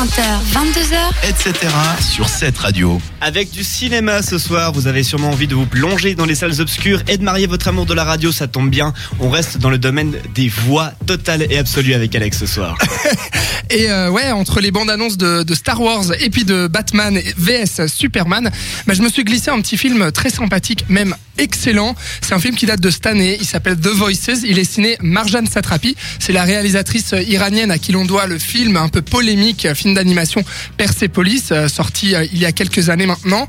20h, 22h, etc. sur cette radio. Avec du cinéma ce soir, vous avez sûrement envie de vous plonger dans les salles obscures et de marier votre amour de la radio, ça tombe bien. On reste dans le domaine des voix totales et absolues avec Alex ce soir. Et euh, ouais, entre les bandes annonces de, de, Star Wars et puis de Batman vs Superman, bah, je me suis glissé un petit film très sympathique, même excellent. C'est un film qui date de cette année. Il s'appelle The Voices. Il est signé Marjan Satrapi. C'est la réalisatrice iranienne à qui l'on doit le film un peu polémique, film d'animation Persepolis, euh, sorti euh, il y a quelques années maintenant.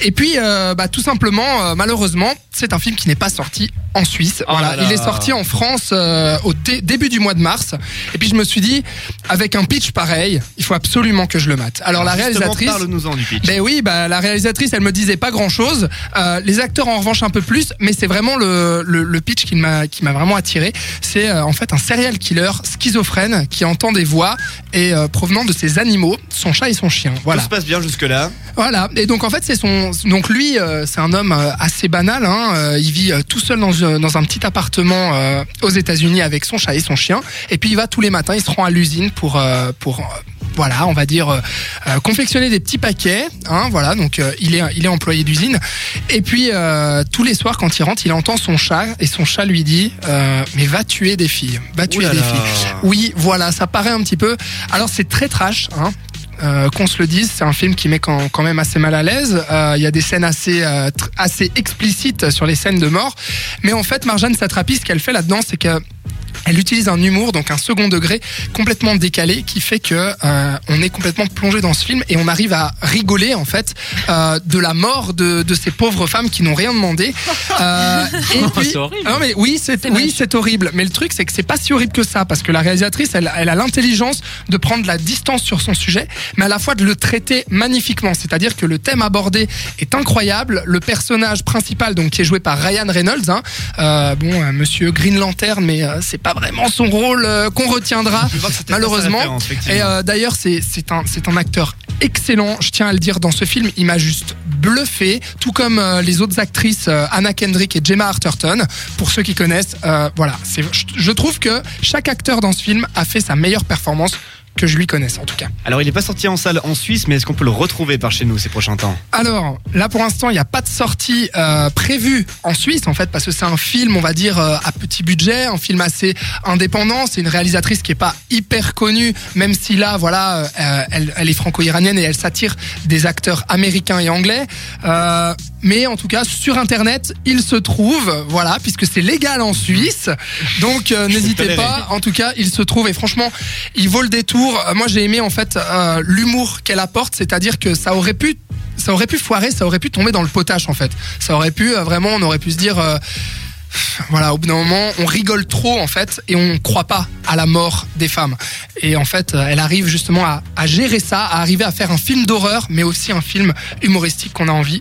Et puis, bah, tout simplement, malheureusement, c'est un film qui n'est pas sorti en Suisse. Oh voilà, il est sorti en France au début du mois de mars. Et puis je me suis dit, avec un pitch pareil, il faut absolument que je le mate. Alors, Alors la réalisatrice, parle-nous-en du pitch. ben oui, bah la réalisatrice, elle me disait pas grand chose. Euh, les acteurs en revanche un peu plus, mais c'est vraiment le, le, le pitch qui m'a qui m'a vraiment attiré. C'est euh, en fait un serial killer schizophrène qui entend des voix et euh, provenant de ses animaux, son chat et son chien. Voilà. Tout se passe bien jusque là. Voilà. Et donc en fait c'est son donc lui euh, c'est un homme euh, assez banal. Hein. Euh, il vit tout seul dans, un- dans un petit appartement euh, aux États-Unis avec son chat et son chien. Et puis il va tous les matins, il se rend à l'usine pour pour voilà, on va dire euh, euh, confectionner des petits paquets. Hein, voilà, donc euh, il est il est employé d'usine. Et puis euh, tous les soirs quand il rentre, il entend son chat et son chat lui dit euh, mais va tuer des filles, va tuer des filles. Oui, voilà, ça paraît un petit peu. Alors c'est très trash. Hein. Euh, qu'on se le dise, c'est un film qui met quand, quand même assez mal à l'aise. Euh, Il y a des scènes assez euh, assez explicites sur les scènes de mort, mais en fait, Marjane Satrapi, ce qu'elle fait là-dedans, c'est que elle utilise un humour, donc un second degré complètement décalé, qui fait que euh, on est complètement plongé dans ce film et on arrive à rigoler en fait euh, de la mort de, de ces pauvres femmes qui n'ont rien demandé. Euh, puis, c'est horrible. non mais oui, c'est oui, c'est horrible. Mais le truc, c'est que c'est pas si horrible que ça, parce que la réalisatrice, elle, elle a l'intelligence de prendre la distance sur son sujet, mais à la fois de le traiter magnifiquement. C'est-à-dire que le thème abordé est incroyable. Le personnage principal, donc qui est joué par Ryan Reynolds, hein, euh, bon, euh, Monsieur Green Lantern, mais euh, c'est pas vraiment son rôle euh, qu'on retiendra malheureusement. effectivement. Et euh, d'ailleurs, c'est c'est un c'est un acteur excellent. Je tiens à le dire dans ce film, il m'a juste bluffé, tout comme euh, les autres actrices euh, Anna Kendrick et Gemma Arterton. Pour ceux qui connaissent, euh, voilà, c'est je, je trouve que chaque acteur dans ce film a fait sa meilleure performance que je lui connaisse en tout cas. Alors il est pas sorti en salle en Suisse, mais est-ce qu'on peut le retrouver par chez nous ces prochains temps? Alors là pour l'instant il n'y a pas de sortie euh, prévue en Suisse en fait parce que c'est un film on va dire euh, à petit budget, un film assez indépendant. C'est une réalisatrice qui est pas hyper connue, même si là voilà euh, elle, elle est franco-iranienne et elle s'attire des acteurs américains et anglais. Mais en tout cas sur internet il se trouve voilà puisque c'est légal en Suisse. Donc euh, n'hésitez pas. en tout cas il se trouve. Et franchement il vaut le détour. Euh, moi j'ai aimé en fait euh, l'humour qu'elle apporte. C'est-à-dire que ça aurait pu ça aurait pu foirer ça aurait pu tomber dans le potache en fait. Ça aurait pu euh, vraiment on aurait pu se dire voilà, au bout d'un moment, on rigole trop en fait et on croit pas à la mort des femmes. Et en fait, elle arrive justement à, à gérer ça, à arriver à faire un film d'horreur, mais aussi un film humoristique qu'on a envie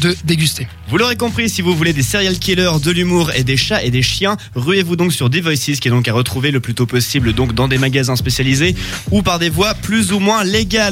de déguster. Vous l'aurez compris, si vous voulez des serial killers, de l'humour et des chats et des chiens, ruez-vous donc sur The Voices, qui est donc à retrouver le plus tôt possible donc dans des magasins spécialisés ou par des voies plus ou moins légales.